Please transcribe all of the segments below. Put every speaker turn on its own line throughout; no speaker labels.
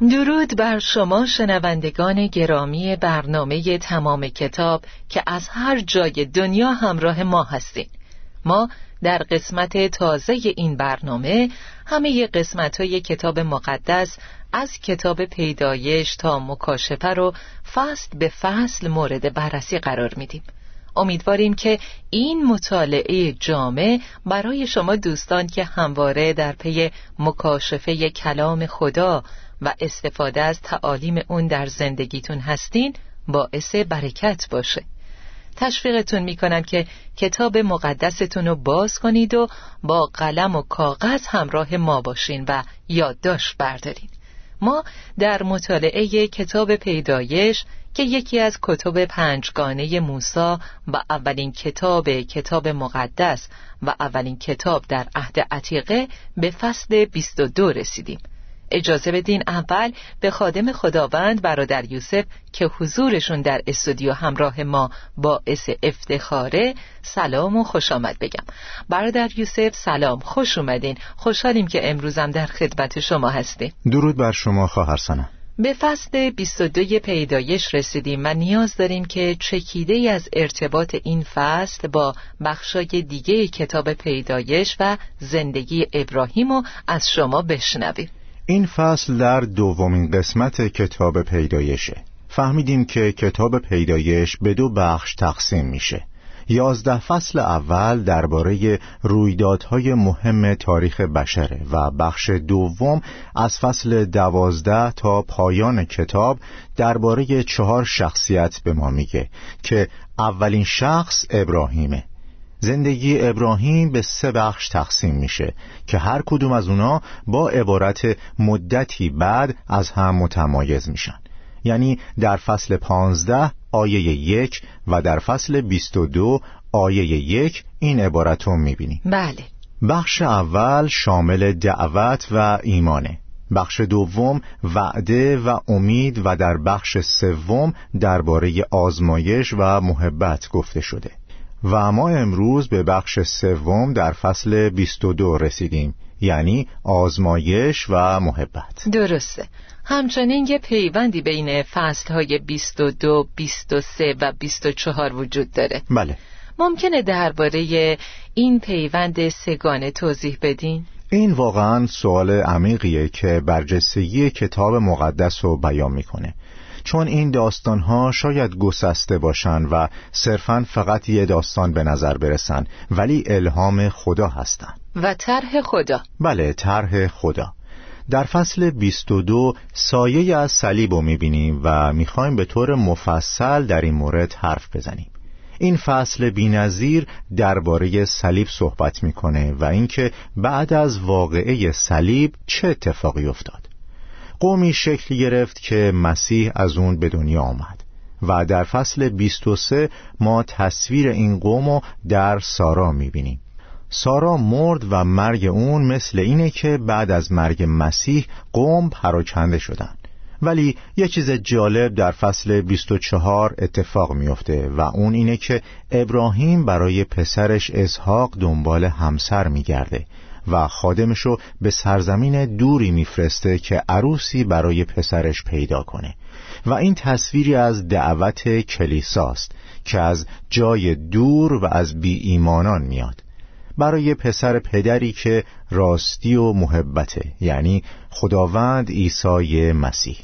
درود بر شما شنوندگان گرامی برنامه تمام کتاب که از هر جای دنیا همراه ما هستین. ما در قسمت تازه این برنامه همه قسمت های کتاب مقدس از کتاب پیدایش تا مکاشفه رو فصل به فصل مورد بررسی قرار میدیم. امیدواریم که این مطالعه جامع برای شما دوستان که همواره در پی مکاشفه کلام خدا و استفاده از تعالیم اون در زندگیتون هستین باعث برکت باشه. تشویقتون می‌کنم که کتاب مقدستون رو باز کنید و با قلم و کاغذ همراه ما باشین و یادداشت بردارین. ما در مطالعه کتاب پیدایش که یکی از کتب پنجگانه موسا و اولین کتاب کتاب مقدس و اولین کتاب در عهد عتیقه به فصل 22 رسیدیم. اجازه بدین اول به خادم خداوند برادر یوسف که حضورشون در استودیو همراه ما باعث افتخاره سلام و خوش آمد بگم. برادر یوسف سلام خوش اومدین. خوشحالیم که امروزم در خدمت شما هستیم.
درود بر شما خواهر سنم
به فصل 22 پیدایش رسیدیم و نیاز داریم که چکیده از ارتباط این فصل با بخشای دیگه کتاب پیدایش و زندگی ابراهیم رو از شما بشنویم.
این فصل در دومین قسمت کتاب پیدایشه. فهمیدیم که کتاب پیدایش به دو بخش تقسیم میشه. یازده فصل اول درباره رویدادهای مهم تاریخ بشره و بخش دوم از فصل دوازده تا پایان کتاب درباره چهار شخصیت به ما میگه که اولین شخص ابراهیمه. زندگی ابراهیم به سه بخش تقسیم میشه که هر کدوم از اونا با عبارت مدتی بعد از هم متمایز میشن. یعنی در فصل پانزده آیه یک و در فصل بیست و دو آیه یک این عبارت رو می‌بینیم.
بله.
بخش اول شامل دعوت و ایمانه. بخش دوم وعده و امید و در بخش سوم درباره آزمایش و محبت گفته شده. و ما امروز به بخش سوم در فصل 22 رسیدیم یعنی آزمایش و محبت.
درسته. همچنین یه پیوندی بین فصل های 22, 23 و 24 وجود داره.
بله.
ممکنه درباره این پیوند سگانه توضیح بدین؟
این واقعا سوال عمیقیه که برجستگی کتاب مقدس رو بیان می‌کنه. چون این داستانها شاید گسسته باشن و صرفا فقط یه داستان به نظر برسن ولی الهام خدا هستن.
و طرح خدا.
بله طرح خدا. در فصل 22 سایه از صلیب رو می‌بینیم و می‌خوایم به طور مفصل در این مورد حرف بزنیم. این فصل بینظیر درباره صلیب صحبت می‌کنه و اینکه بعد از واقعه صلیب چه اتفاقی افتاد. قومی شکل گرفت که مسیح از اون به دنیا آمد. و در فصل 23 ما تصویر این قوم در سارا می‌بینیم. سارا مرد و مرگ اون مثل اینه که بعد از مرگ مسیح قوم پراکنده شدن. ولی یه چیز جالب در فصل 24 اتفاق میفته و اون اینه که ابراهیم برای پسرش اسحاق دنبال همسر میگرده. و خادمشو به سرزمین دوری میفرسته که عروسی برای پسرش پیدا کنه. و این تصویری از دعوت کلیساست که از جای دور و از بی ایمانان میاد. برای پسر پدری که راستی و محبته یعنی خداوند عیسی مسیح.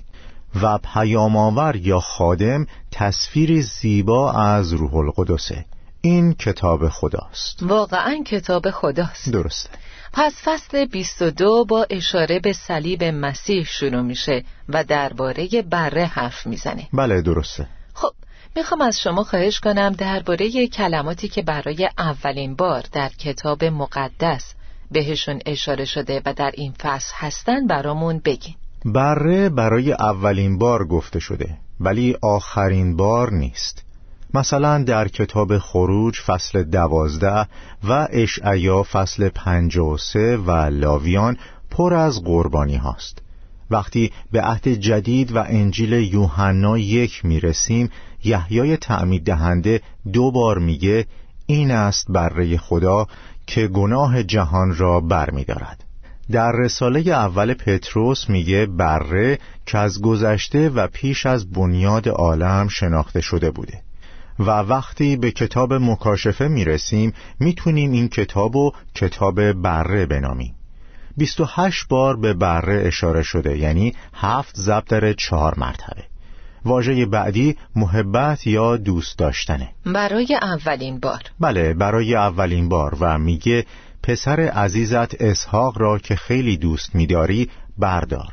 و پیامآور یا خادم تصویری زیبا از روح القدسه. این کتاب خداست.
واقعا کتاب خداست.
درسته.
پس فصل 22 با اشاره به صلیب مسیح شروع میشه و درباره بره حرف می‌زنه.
بله درسته.
خب می‌خوام از شما خواهش کنم درباره کلماتی که برای اولین بار در کتاب مقدس بهشون اشاره شده و در این فصل هستن برامون بگین.
بره برای اولین بار گفته شده ولی آخرین بار نیست. مثلا در کتاب خروج فصل دوازده و اشعیا فصل پنج و سه و لاویان پر از قربانی هاست وقتی به عهد جدید و انجیل یوحنا یک می‌رسیم یحیای تعمید دهنده دو بار میگه این است بره خدا که گناه جهان را بر می دارد. در رساله اول پتروس میگه بره که از گذشته و پیش از بنیاد عالم شناخته شده بوده و وقتی به کتاب مکاشفه می‌رسیم می‌تونیم این کتاب و کتاب بره بنامیم. 28 بار به بره اشاره شده یعنی هفت ضرب در چهار مرتبه. واژه بعدی محبت یا دوست داشتنه.
برای اولین بار.
بله برای اولین بار و میگه پسر عزیزت اسحاق را که خیلی دوست میداری بردار.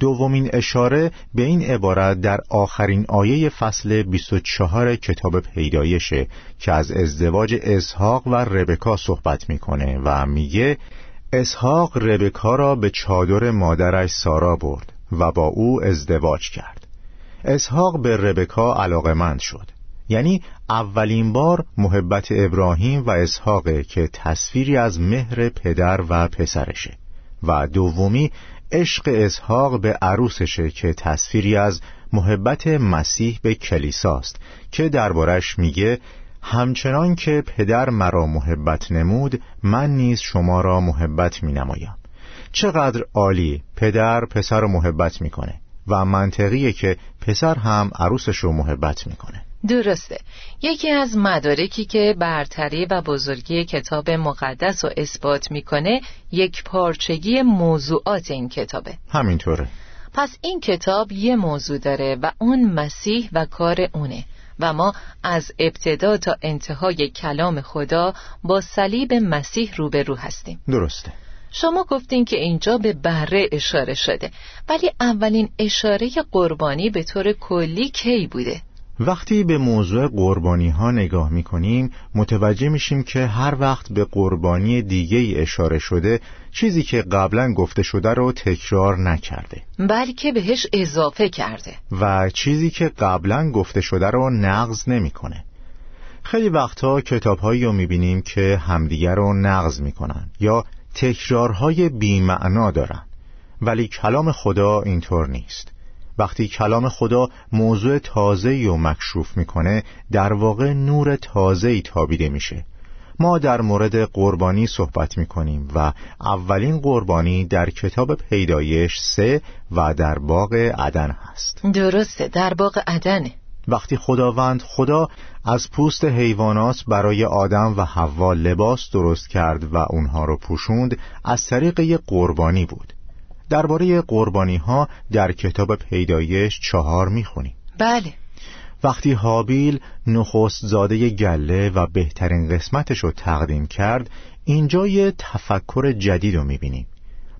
دومین اشاره به این عبارت در آخرین آیه فصل 24 کتاب پیدایشه که از ازدواج اسحاق و ربکا صحبت می‌کنه و میگه اسحاق ربکا را به چادر مادرش سارا برد و با او ازدواج کرد. اسحاق به ربکا علاقمند شد. یعنی اولین بار محبت ابراهیم و اسحاق که تصویری از مهر پدر و پسرشه و دومی عشق اسحاق به عروسشه که تصویری از محبت مسیح به کلیساست که دربارش میگه همچنان که پدر مرا محبت نمود من نیز شما را محبت می نمایم چقدر عالی پدر پسر رو محبت می‌کنه و منطقیه که پسر هم عروسش رو محبت می‌کنه.
درسته. یکی از مدارکی که برتری و بزرگی کتاب مقدس رو اثبات می‌کنه یک پارچگی موضوعات این کتابه.
همینطوره.
پس این کتاب یه موضوع داره و اون مسیح و کار اونه و ما از ابتدا تا انتهای کلام خدا با صلیب مسیح روبرو هستیم.
درسته.
شما گفتین که اینجا به بره اشاره شده ولی اولین اشاره قربانی به طور کلی کی بوده؟
وقتی به موضوع قربانی ها نگاه می کنیم متوجه میشیم که هر وقت به قربانی دیگه ای اشاره شده چیزی که قبلا گفته شده رو تکرار نکرده.
بلکه بهش اضافه کرده.
و چیزی که قبلا گفته شده رو نقض نمی‌کنه. خیلی وقتها کتابهایی رو می‌بینیم که همدیگر رو نقض می‌کنن یا تکرارهای بیمعنا دارن. ولی کلام خدا اینطور نیست. وقتی کلام خدا موضوع تازه و مکشوف می‌کنه در واقع نور تازه تابیده میشه. ما در مورد قربانی صحبت می‌کنیم و اولین قربانی در کتاب پیدایش سه و در باغ عدن هست.
درسته در باغ عدنه.
وقتی خداوند خدا از پوست حیوانات برای آدم و حوا لباس درست کرد و اونها رو پوشوند از طریق یک قربانی بود. درباره قربانی ها در کتاب پیدایش چهار می‌خونیم
بله
وقتی حابیل نخست زاده گله و بهترین قسمتش رو تقدیم کرد اینجا یه تفکر جدید رو می‌بینیم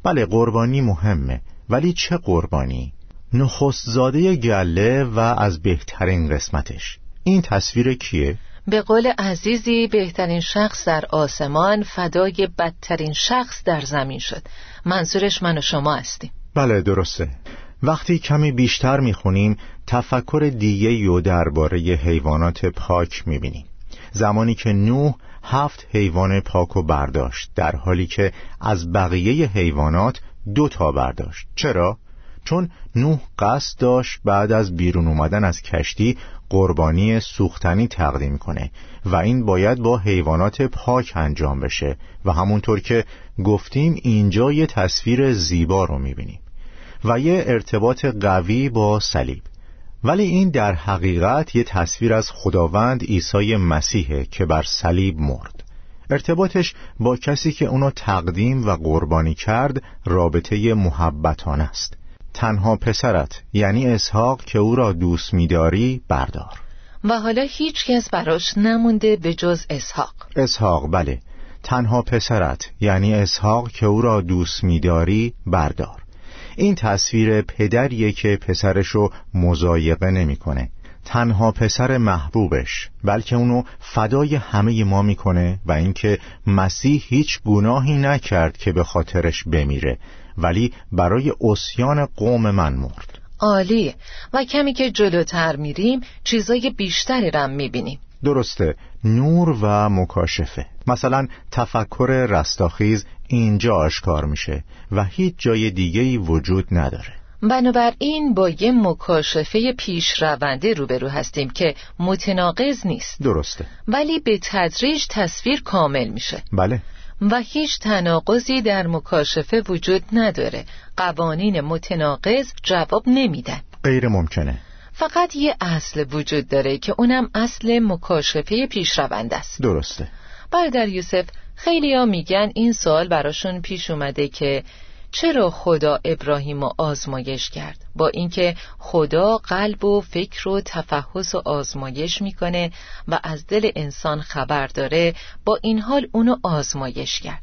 بله قربانی مهمه ولی چه قربانی؟ نخست زاده گله و از بهترین قسمتش این تصویر کیه؟
به قول عزیزی بهترین شخص در آسمان فدای بدترین شخص در زمین شد. منظورش من و شما هستیم.
بله درسته. وقتی کمی بیشتر می‌خونیم تفکر دیگه یو درباره حیوانات پاک می‌بینیم. زمانی که نوح هفت حیوان پاک و برداشت در حالی که از بقیه حیوانات دو تا برداشت. چرا؟ چون نوح قصد داشت بعد از بیرون اومدن از کشتی قربانی سوختنی تقدیم کنه و این باید با حیوانات پاک انجام بشه و همونطور که گفتیم اینجا یه تصویر زیبا رو می‌بینیم و یه ارتباط قوی با صلیب. ولی این در حقیقت یه تصویر از خداوند عیسی مسیحه که بر صلیب مرد. ارتباطش با کسی که اونو تقدیم و قربانی کرد رابطه محبتان است. تنها پسرت یعنی اسحاق که او را دوست میداری بردار.
و حالا هیچ کس براش نمونده به جز اسحاق.
اسحاق بله. تنها پسرت یعنی اسحاق که او را دوست میداری بردار. این تصویر پدریه که پسرش رو مزایقه نمی‌کنه. تنها پسر محبوبش بلکه اونو فدای همه ما می‌کنه و اینکه مسیح هیچ گناهی نکرد که به خاطرش بمیره. ولی برای اسیان قوم من مرد.
عالی. و کمی که جلوتر میریم چیزای بیشتری رم می‌بینیم.
درسته. نور و مکاشفه. مثلا تفکر رستاخیز اینجا آشکار میشه و هیچ جای دیگهی وجود نداره.
بنابراین با یه مکاشفه پیش رونده روبرو هستیم که متناقض نیست.
درسته.
ولی به تدریج تصویر کامل میشه.
بله.
و هیچ تناقضی در مکاشفه وجود نداره. قوانین متناقض جواب نمیدن.
غیر ممکنه.
فقط یه اصل وجود داره که اونم اصل مکاشفه پیشرونده است.
درسته.
برادر یوسف خیلی ها میگن این سوال براشون پیش اومده که چرا خدا ابراهیم رو آزمایش کرد؟ با اینکه خدا قلب و فکر و تفحص و آزمایش می‌کنه و از دل انسان خبر داره با این حال اونو آزمایش کرد.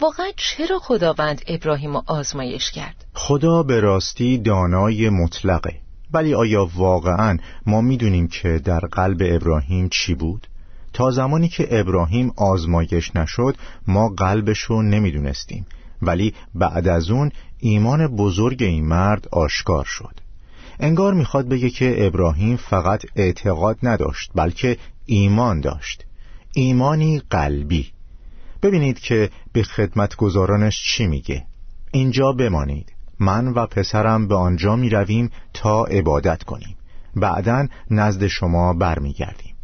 واقعا چرا خداوند ابراهیم رو آزمایش کرد؟
خدا به راستی دانای مطلقه. ولی آیا واقعا ما می‌دونیم که در قلب ابراهیم چی بود؟ تا زمانی که ابراهیم آزمایش نشد ما قلبش رو نمی‌دونستیم. ولی بعد از اون ایمان بزرگ این مرد آشکار شد. انگار می‌خواد بگه که ابراهیم فقط اعتقاد نداشت بلکه ایمان داشت. ایمانی قلبی. ببینید که به خدمت گذارانش چی میگه. اینجا بمانید. من و پسرم به آنجا می رویم تا عبادت کنیم. بعدا نزد شما برمیگردیم.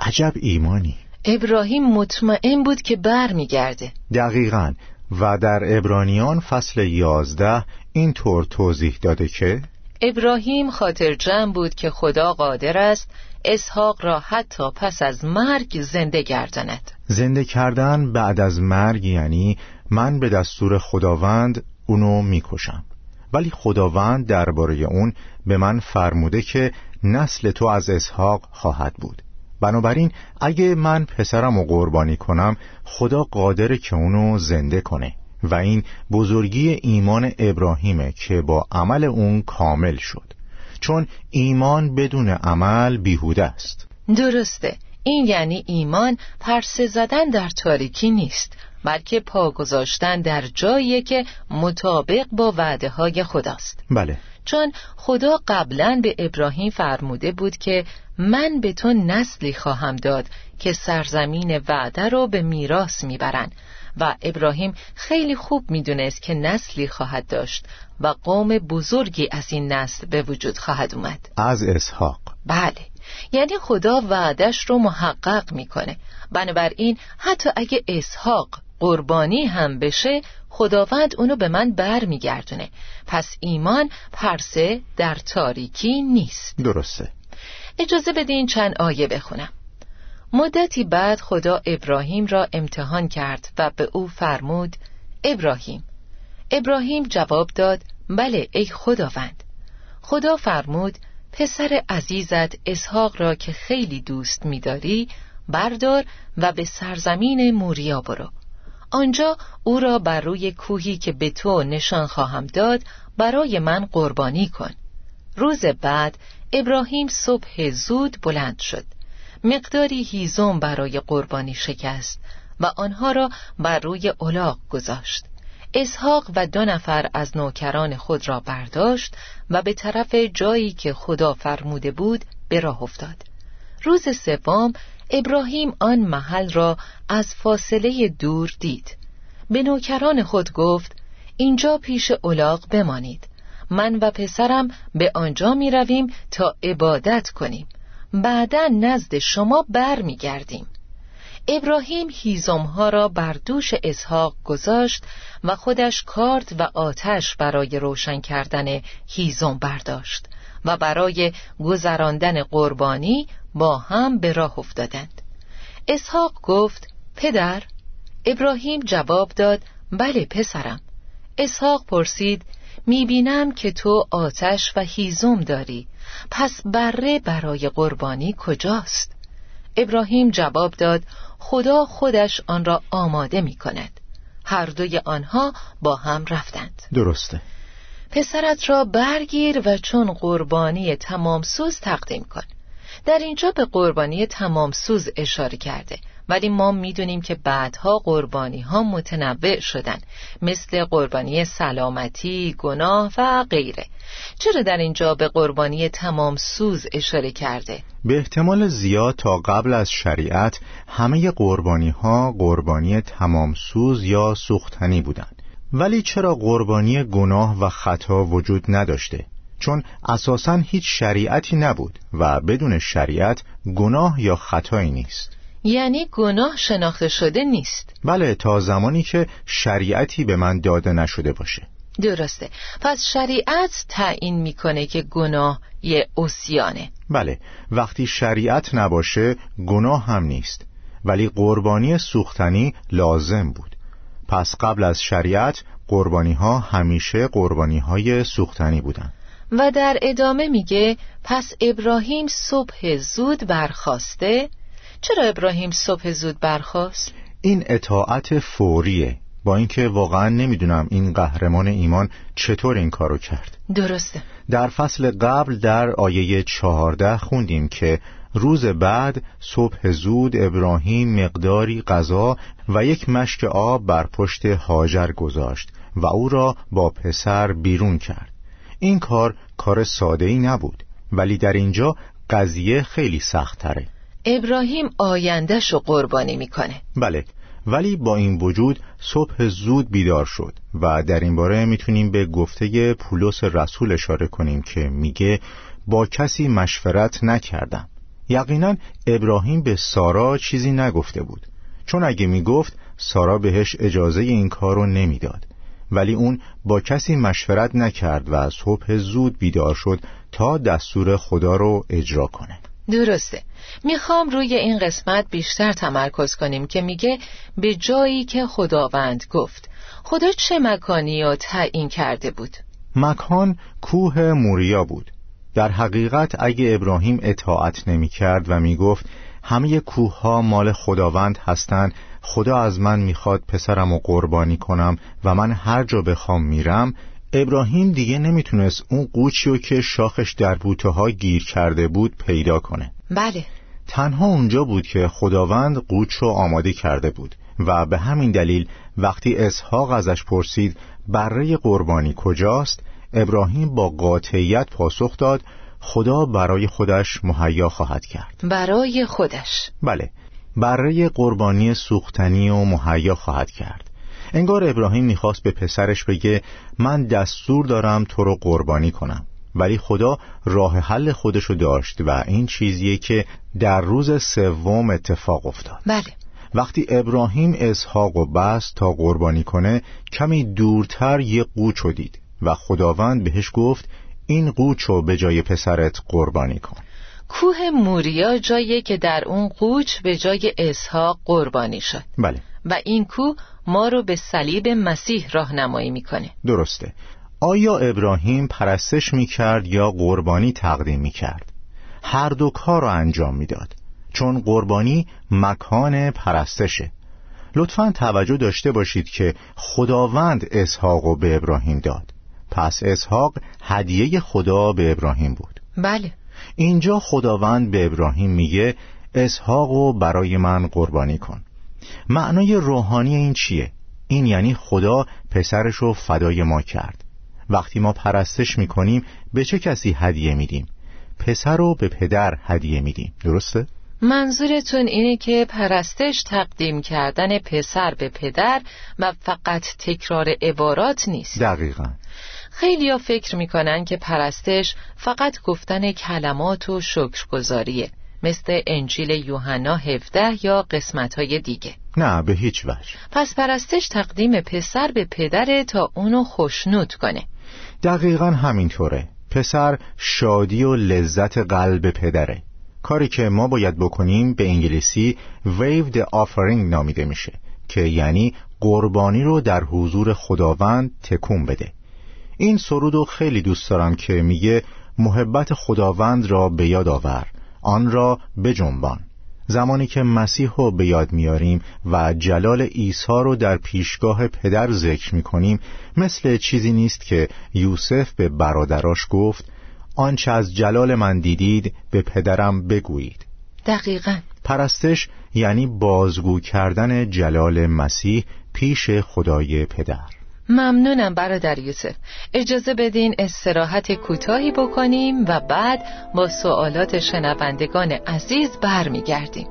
عجب ایمانی.
ابراهیم مطمئن بود که برمیگرده.
دقیقا. و در ابرانیان فصل یازده این طور توضیح داده که
ابراهیم خاطر جمع بود که خدا قادر است اسحاق را حتی پس از مرگ زنده گرداند.
زنده کردن بعد از مرگ یعنی من به دستور خداوند اونو می‌کشم. ولی خداوند درباره اون به من فرموده که نسل تو از اسحاق خواهد بود. بنابراین اگه من پسرم رو قربانی کنم خدا قادره که اونو زنده کنه. و این بزرگی ایمان ابراهیمه که با عمل اون کامل شد. چون ایمان بدون عمل بیهوده است.
درسته. این یعنی ایمان پرسه زدن در تاریکی نیست بلکه پا گذاشتن در جایی که مطابق با وعده های خداست.
بله.
چون خدا قبلا به ابراهیم فرموده بود که من به تو نسلی خواهم داد که سرزمین وعده رو به میراث می‌برن و ابراهیم خیلی خوب می‌دونست که نسلی خواهد داشت و قوم بزرگی از این نسل به وجود خواهد اومد.
از اسحاق.
بله. یعنی خدا وعدش رو محقق می‌کنه. بنابراین حتی اگه اسحاق قربانی هم بشه خداوند اونو به من بر میگردونه پس ایمان پرسه در تاریکی نیست.
درسته.
اجازه بدین چند آیه بخونم. مدتی بعد خدا ابراهیم را امتحان کرد و به او فرمود ابراهیم. ابراهیم جواب داد بله ای خداوند. خدا فرمود پسر عزیزت اسحاق را که خیلی دوست میداری بردار و به سرزمین موریا برو. آنجا او را بر روی کوهی که به تو نشان خواهم داد برای من قربانی کن. روز بعد ابراهیم صبح زود بلند شد. مقداری هیزم برای قربانی شکست و آنها را بر روی الاغ گذاشت. اسحاق و دو نفر از نوکران خود را برداشت و به طرف جایی که خدا فرموده بود به راه افتاد. روز سوم ابراهیم آن محل را از فاصله دور دید. به نوکران خود گفت اینجا پیش الاغ بمانید. من و پسرم به آنجا می رویم تا عبادت کنیم. بعدا نزد شما بر می گردیم. ابراهیم هیزمها را بر دوش اسحاق گذاشت و خودش کارد و آتش برای روشن کردن هیزم برداشت و برای گذراندن قربانی با هم به راه افتادند. اسحاق گفت پدر. ابراهیم جواب داد بله پسرم. اسحاق پرسید می‌بینم که تو آتش و هیزم داری. پس بره برای قربانی کجاست؟ ابراهیم جواب داد خدا خودش آن را آماده می کند هر دوی آنها با هم رفتند.
درسته.
پسرت را برگیر و چون قربانی تمام سوز تقدیم کن. در اینجا به قربانی تمام سوز اشاره کرده ولی ما می‌دونیم که بعدها قربانی ها متنوع شدن مثل قربانی سلامتی، گناه و غیره چرا در اینجا به قربانی تمام سوز اشاره کرده؟
به احتمال زیاد تا قبل از شریعت همه قربانی ها قربانی تمام سوز یا سوختنی بودند ولی چرا قربانی گناه و خطا وجود نداشته؟ چون اساسا هیچ شریعتی نبود و بدون شریعت گناه یا خطایی نیست.
یعنی گناه شناخته شده نیست.
بله تا زمانی که شریعتی به من داده نشده باشه.
درسته. پس شریعت تعیین می‌کنه که گناه یه اسیانه.
بله وقتی شریعت نباشه گناه هم نیست. ولی قربانی سوختنی لازم بود. پس قبل از شریعت قربانی ها همیشه قربانی های سوختنی بودن.
و در ادامه میگه پس ابراهیم صبح زود برخواسته؟ چرا ابراهیم صبح زود برخواست؟
این اطاعت فوریه. با اینکه واقعا نمی‌دونم این قهرمان ایمان چطور این کارو کرد.
درسته.
در فصل قبل در آیه چهارده خوندیم که روز بعد صبح زود ابراهیم مقداری غذا و یک مشک آب بر پشت هاجر گذاشت و او را با پسر بیرون کرد. این کار کار ساده ای نبود ولی در اینجا قضیه خیلی سخت تره
ابراهیم آیندهش رو قربانی می‌کنه.
بله ولی با این وجود صبح زود بیدار شد و در این باره می‌تونیم به گفته پولس رسول اشاره کنیم که میگه با کسی مشورت نکردم. یقینا ابراهیم به سارا چیزی نگفته بود. چون اگه می‌گفت سارا بهش اجازه این کار رو نمی‌داد. ولی اون با کسی مشورت نکرد و صبح زود بیدار شد تا دستور خدا رو اجرا کنه.
درسته. می‌خوام روی این قسمت بیشتر تمرکز کنیم که میگه به جایی که خداوند گفت. خدا چه مکانی را تعیین کرده بود؟
مکان کوه موریا بود. در حقیقت اگه ابراهیم اطاعت نمی کرد و می گفت همه کوه ها مال خداوند هستند. خدا از من می‌خواد پسرم و قربانی کنم و من هر جا بخوام میرم. ابراهیم دیگه نمی‌تونست اون قوچی که شاخش در بوته ها گیر کرده بود پیدا کنه.
بله.
تنها اونجا بود که خداوند قوچ رو آماده کرده بود و به همین دلیل وقتی اسحاق ازش پرسید بره قربانی کجاست ابراهیم با قاطعیت پاسخ داد خدا برای خودش مهیا خواهد کرد.
برای خودش.
بله بره قربانی سوختنی و مهیا خواهد کرد. انگار ابراهیم می‌خواست به پسرش بگه من دستور دارم تو رو قربانی کنم. ولی خدا راه حل خودشو داشت و این چیزیه که در روز سوم اتفاق افتاد.
بله.
وقتی ابراهیم اسحاق و بست تا قربانی کنه کمی دورتر یه قوچ دید و خداوند بهش گفت این قوچ رو به جای پسرت قربانی کن.
کوه موریا جایی که در اون قوچ به جای اسحاق قربانی شد.
بله.
و این کوه ما رو به صلیب مسیح راهنمایی می‌کنه.
درسته. آیا ابراهیم پرستش می‌کرد یا قربانی تقدیم می‌کرد؟ هر دو کار را انجام می‌داد. چون قربانی مکان پرستشه. لطفا توجه داشته باشید که خداوند اسحاق به ابراهیم داد. پس اسحاق هدیه خدا به ابراهیم بود.
بله.
اینجا خداوند به ابراهیم میگه اسحاق برای من قربانی کن. معنای روحانی این چیه؟ این یعنی خدا پسرش رو فدای ما کرد. وقتی ما پرستش می‌کنیم به چه کسی هدیه میدیم؟ پسر رو به پدر هدیه میدیم. درسته؟
منظورتون اینه که پرستش تقدیم کردن پسر به پدر و فقط تکرار عبارات نیست.
دقیقا.
خیلی ها فکر می‌کنن که پرستش فقط گفتن کلمات و شکرگزاریه. مثل انجیل یوحنا 17 یا قسمت های دیگه.
نه به هیچ وجه.
پس پرستش تقدیم پسر به پدره تا اونو خوشنود کنه.
دقیقا همینطوره. پسر شادی و لذت قلب پدره. کاری که ما باید بکنیم به انگلیسی wave the offering نامیده میشه که یعنی قربانی رو در حضور خداوند تکون بده. این سرودو خیلی دوست دارم که میگه محبت خداوند را به یاد آور آن را بجنبان. زمانی که مسیح رو به یاد میاریم و جلال عیسی رو در پیشگاه پدر ذکر می‌کنیم مثل چیزی نیست که یوسف به برادراش گفت آنچه از جلال من دیدید به پدرم بگویید.
دقیقا.
پرستش یعنی بازگو کردن جلال مسیح پیش خدای پدر.
ممنونم برادر یوسف. اجازه بدین استراحت کوتاهی بکنیم و بعد با سوالات شنوندگان عزیز برمیگردیم.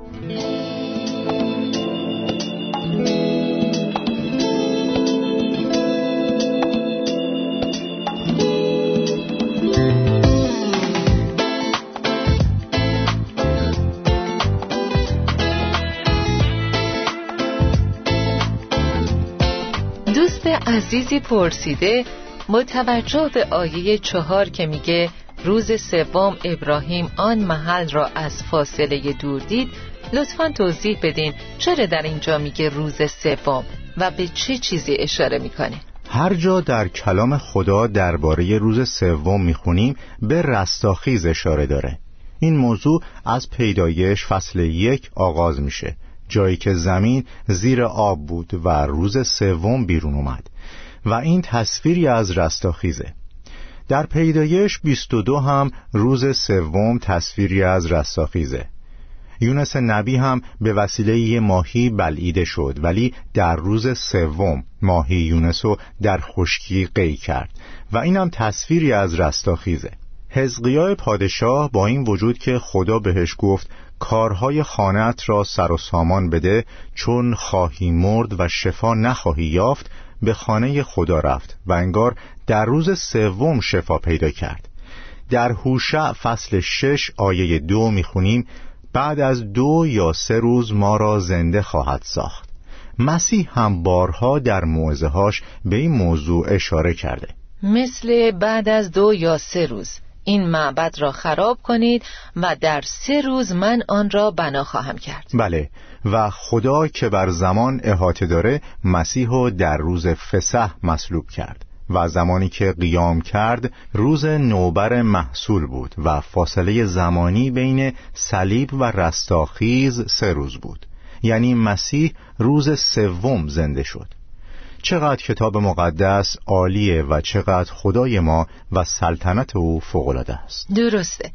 عزیزی پرسیده با توجه به آیه چهار که میگه روز سوم ابراهیم آن محل را از فاصله دور دید لطفا توضیح بدین چرا در اینجا میگه روز سوم و به چه چیزی اشاره می‌کنه؟
هر جا در کلام خدا درباره روز سوم می‌خونیم به رستاخیز اشاره داره. این موضوع از پیدایش فصل یک آغاز میشه. جایی که زمین زیر آب بود و روز سوم بیرون اومد. و این تصویری از رستاخیزه. در پیدایش 22 هم روز سوم تصویری از رستاخیزه. یونس نبی هم به وسیله یه ماهی بلعیده شد ولی در روز سوم ماهی یونس رو در خشکی قی کرد و اینم تصویری از رستاخیزه. حزقیای پادشاه با این وجود که خدا بهش گفت کارهای خانت را سر و سامان بده چون خواهی مرد و شفا نخواهی یافت به خانه خدا رفت و انگار در روز سوم شفا پیدا کرد. در هوشع فصل شش آیه دو می‌خونیم بعد از دو یا سه روز ما را زنده خواهد ساخت. مسیح هم بارها در موعظه‌هاش به این موضوع اشاره کرده.
مثل بعد از دو یا سه روز. این معبد را خراب کنید و در سه روز من آن را بنا خواهم کرد.
بله و خدا که بر زمان احاطه داره مسیح رو در روز فسح مصلوب کرد و زمانی که قیام کرد روز نوبر محصول بود و فاصله زمانی بین صلیب و رستاخیز سه روز بود. یعنی مسیح روز سوم زنده شد. چقدر کتاب مقدس عالیه و چقدر خدای ما و سلطنت او فوقالعاده است.
درسته.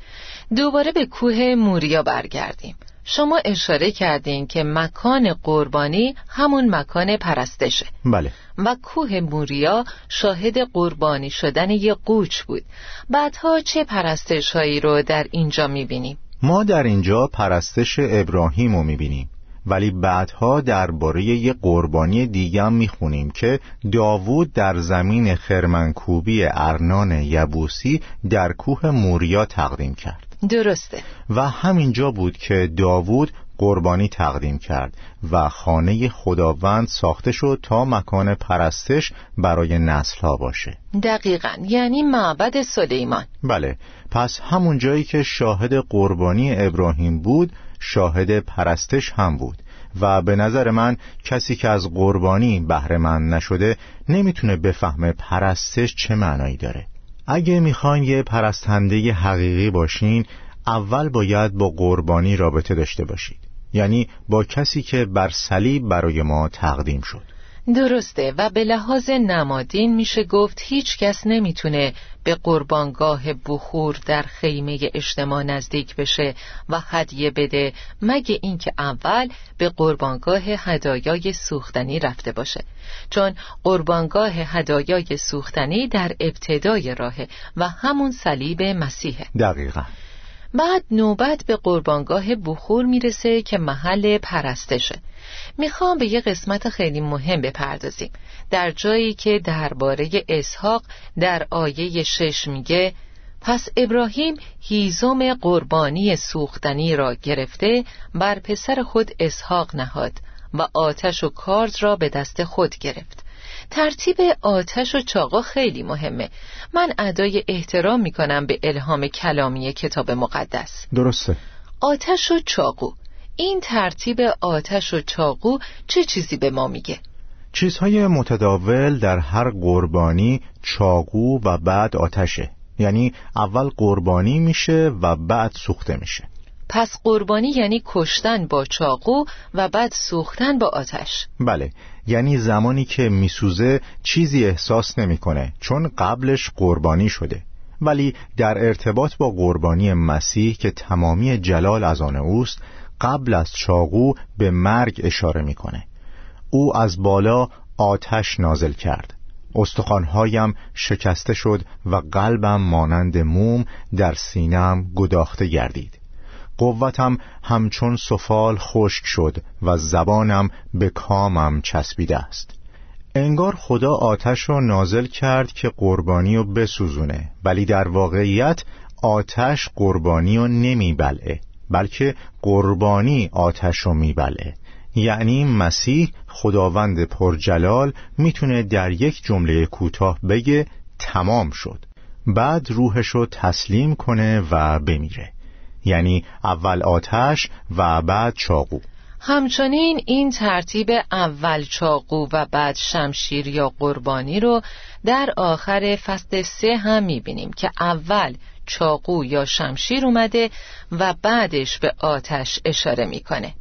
دوباره به کوه موریا برگردیم. شما اشاره کردین که مکان قربانی همون مکان پرستشه.
بله.
و کوه موریا شاهد قربانی شدن یه قوچ بود. بعدها چه پرستش هایی رو در اینجا می‌بینیم؟
ما در اینجا پرستش ابراهیم رو می‌بینیم. ولی بعدها درباره یه قربانی دیگه می‌خونیم که داوود در زمین خرمنکوبی ارنان یبوسی در کوه موریا تقدیم کرد.
درسته.
و همینجا بود که داوود قربانی تقدیم کرد و خانه خداوند ساخته شد تا مکان پرستش برای نسل ها باشه.
دقیقا. یعنی معبد سلیمان.
بله. پس همون جایی که شاهد قربانی ابراهیم بود شاهد پرستش هم بود. و به نظر من کسی که از قربانی بهره نشده نمی‌تونه بفهمه پرستش چه معنایی داره. اگه می‌خواین یه پرستنده حقیقی باشین اول باید با قربانی رابطه داشته باشید. یعنی با کسی که بر صلیب برای ما تقدیم شد.
درسته و به لحاظ نمادین میشه گفت هیچ کس نمی‌تونه به قربانگاه بخور در خیمه اجتماع نزدیک بشه و هدیه بده مگه اینکه اول به قربانگاه هدایای سوختنی رفته باشه. چون قربانگاه هدایای سوختنی در ابتدای راهه و همون صلیب مسیحه.
دقیقا.
بعد نوبت به قربانگاه بخور می‌رسه که محل پرستشه. می‌خوام به یه قسمت خیلی مهم بپردازیم. در جایی که درباره اسحاق در آیه شش میگه پس ابراهیم هیزم قربانی سوختنی را گرفته بر پسر خود اسحاق نهاد و آتش و کارد را به دست خود گرفت. ترتیب آتش و چاقا خیلی مهمه. من ادای احترام می‌کنم به الهام کلامی کتاب مقدس.
درسته.
آتش و چاقو. این ترتیب آتش و چاقو چه چیزی به ما میگه؟
چیزهای متداول در هر قربانی چاقو و بعد آتشه. یعنی اول قربانی میشه و بعد سوخته میشه.
پس قربانی یعنی کشتن با چاقو و بعد سوختن با آتش.
بله یعنی زمانی که میسوزه چیزی احساس نمی‌کنه چون قبلش قربانی شده. ولی در ارتباط با قربانی مسیح که تمامی جلال از آن اوست قبل از چاقو به مرگ اشاره می‌کنه. او از بالا آتش نازل کرد. استخوانهایم شکسته شد و قلبم مانند موم در سینم گداخته گردید. قوتم همچون سفال خشک شد و زبانم به کامم چسبیده است. انگار خدا آتش رو نازل کرد که قربانی رو بسوزونه ولی در واقعیت آتش قربانی رو نمیبلعه بلکه قربانی آتش رو میبلعه. یعنی مسیح خداوند پرجلال می‌تونه در یک جمله کوتاه بگه تمام شد. بعد روحش رو تسلیم کنه و بمیره. یعنی اول آتش و بعد چاقو.
همچنین این ترتیب اول چاقو و بعد شمشیر یا قربانی رو در آخر فصل سه هم می‌بینیم که اول چاقو یا شمشیر اومده و بعدش به آتش اشاره می‌کنه.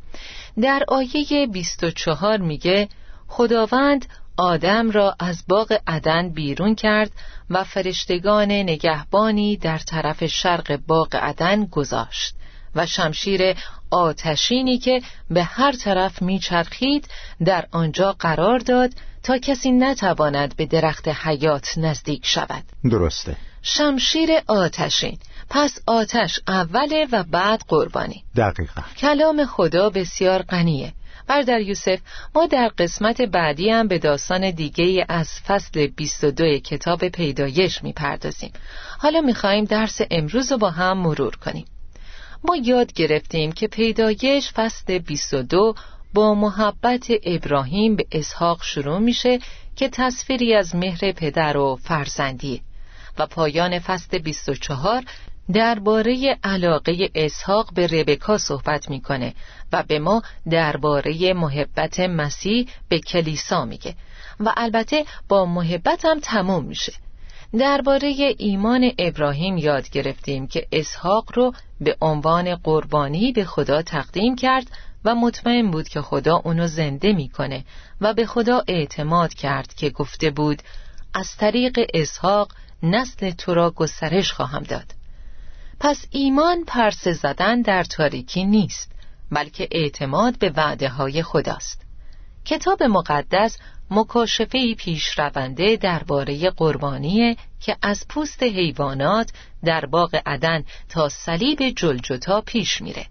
در آیه 24 میگه خداوند آدم را از باغ عدن بیرون کرد و فرشتگان نگهبانی در طرف شرق باغ عدن گذاشت و شمشیر آتشینی که به هر طرف میچرخید در آنجا قرار داد تا کسی نتواند به درخت حیات نزدیک شود.
درسته.
شمشیر آتشین. پس آتش اوله و بعد قربانی.
دقیقا.
کلام خدا بسیار غنیه. در یوسف ما در قسمت بعدی هم به داستان دیگه از فصل 22 کتاب پیدایش می‌پردازیم. حالا میخواییم درس امروز رو با هم مرور کنیم. ما یاد گرفتیم که پیدایش فصل 22 با محبت ابراهیم به اسحاق شروع میشه که تصویری از مهر پدر و فرزندی و پایان فصل 24 درباره علاقه اسحاق به ربکا صحبت می‌کنه و به ما درباره محبت مسیح به کلیسا میگه و البته با محبت هم تموم میشه. درباره ایمان ابراهیم یاد گرفتیم که اسحاق رو به عنوان قربانی به خدا تقدیم کرد و مطمئن بود که خدا اونو زنده می‌کنه و به خدا اعتماد کرد که گفته بود از طریق اسحاق نسل تو را گسترش خواهم داد. پس ایمان پرسه زدن در تاریکی نیست بلکه اعتماد به وعده های خداست. کتاب مقدس مکاشفه پیش رونده درباره قربانی که از پوست حیوانات در باغ عدن تا صلیب جلجتا پیش میره.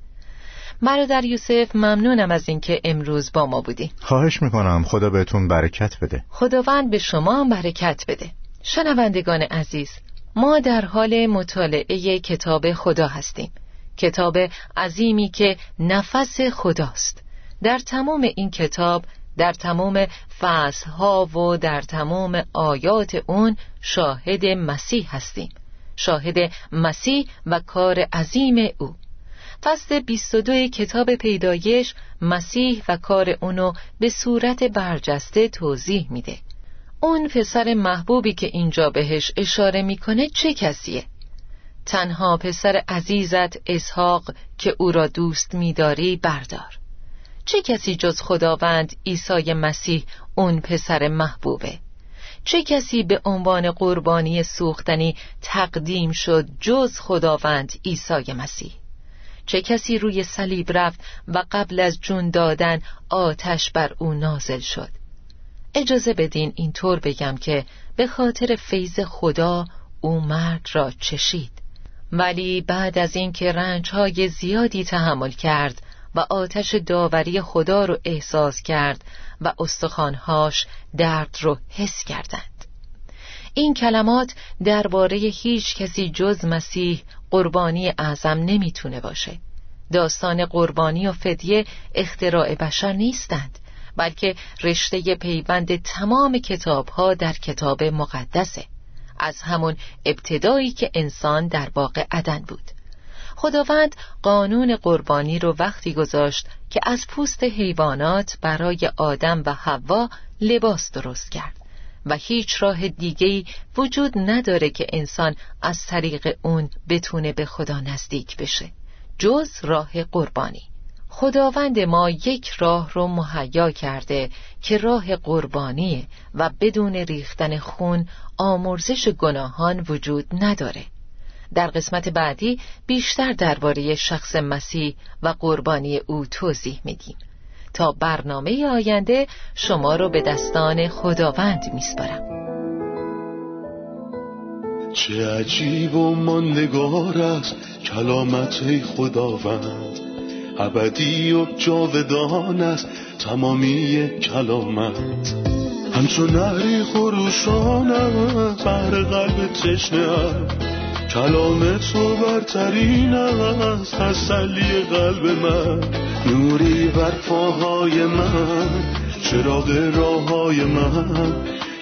برادر یوسف ممنونم از اینکه امروز با ما بودی.
خواهش می‌کنم. خدا بهتون برکت بده.
خداوند به شما هم برکت بده. شنوندگان عزیز ما در حال مطالعه کتاب خدا هستیم. کتاب عظیمی که نفس خداست. در تمام این کتاب در تمام فصلها و در تمام آیات اون شاهد مسیح هستیم. شاهد مسیح و کار عظیم او. فصل 22 کتاب پیدایش مسیح و کار اونو به صورت برجسته توضیح میده. اون پسر محبوبی که اینجا بهش اشاره می‌کنه چه کسیه؟ تنها پسر عزیزت اسحاق که او را دوست میداری بردار. چه کسی جز خداوند عیسی مسیح اون پسر محبوبه؟ چه کسی به عنوان قربانی سوختنی تقدیم شد جز خداوند عیسی مسیح؟ چه کسی روی صلیب رفت و قبل از جون دادن آتش بر او نازل شد؟ اجازه بدین اینطور بگم که به خاطر فیض خدا او مرد را چشید. ولی بعد از اینکه رنجهای زیادی تحمل کرد و آتش داوری خدا رو احساس کرد و استخوانهاش درد رو حس کردند. این کلمات درباره هیچ کسی جز مسیح قربانی اعظم نمی‌تونه باشه. داستان قربانی و فدیه اختراع بشر نیستند. بلکه رشته پیوند تمام کتاب ها در کتاب مقدسه. از همون ابتدایی که انسان در باغ عدن بود. خداوند قانون قربانی رو وقتی گذاشت که از پوست حیوانات برای آدم و حوا لباس درست کرد. و هیچ راه دیگهی وجود نداره که انسان از طریق اون بتونه به خدا نزدیک بشه. جز راه قربانی. خداوند ما یک راه رو مهیا کرده که راه قربانیه و بدون ریختن خون آمرزش گناهان وجود نداره. در قسمت بعدی بیشتر درباره شخص مسیح و قربانی او توضیح میدیم. تا برنامه آینده شما رو به دستان خداوند میسپارم.
چه عجیب و ماندگار است کلامت خداوند. ابدی و جاودان است تمامی کلامت. همچون نهری خروشان بر قلب تشنه کلام تو برترین است تسلی قلب من. نوری بر پاهای من چراغ راه های من.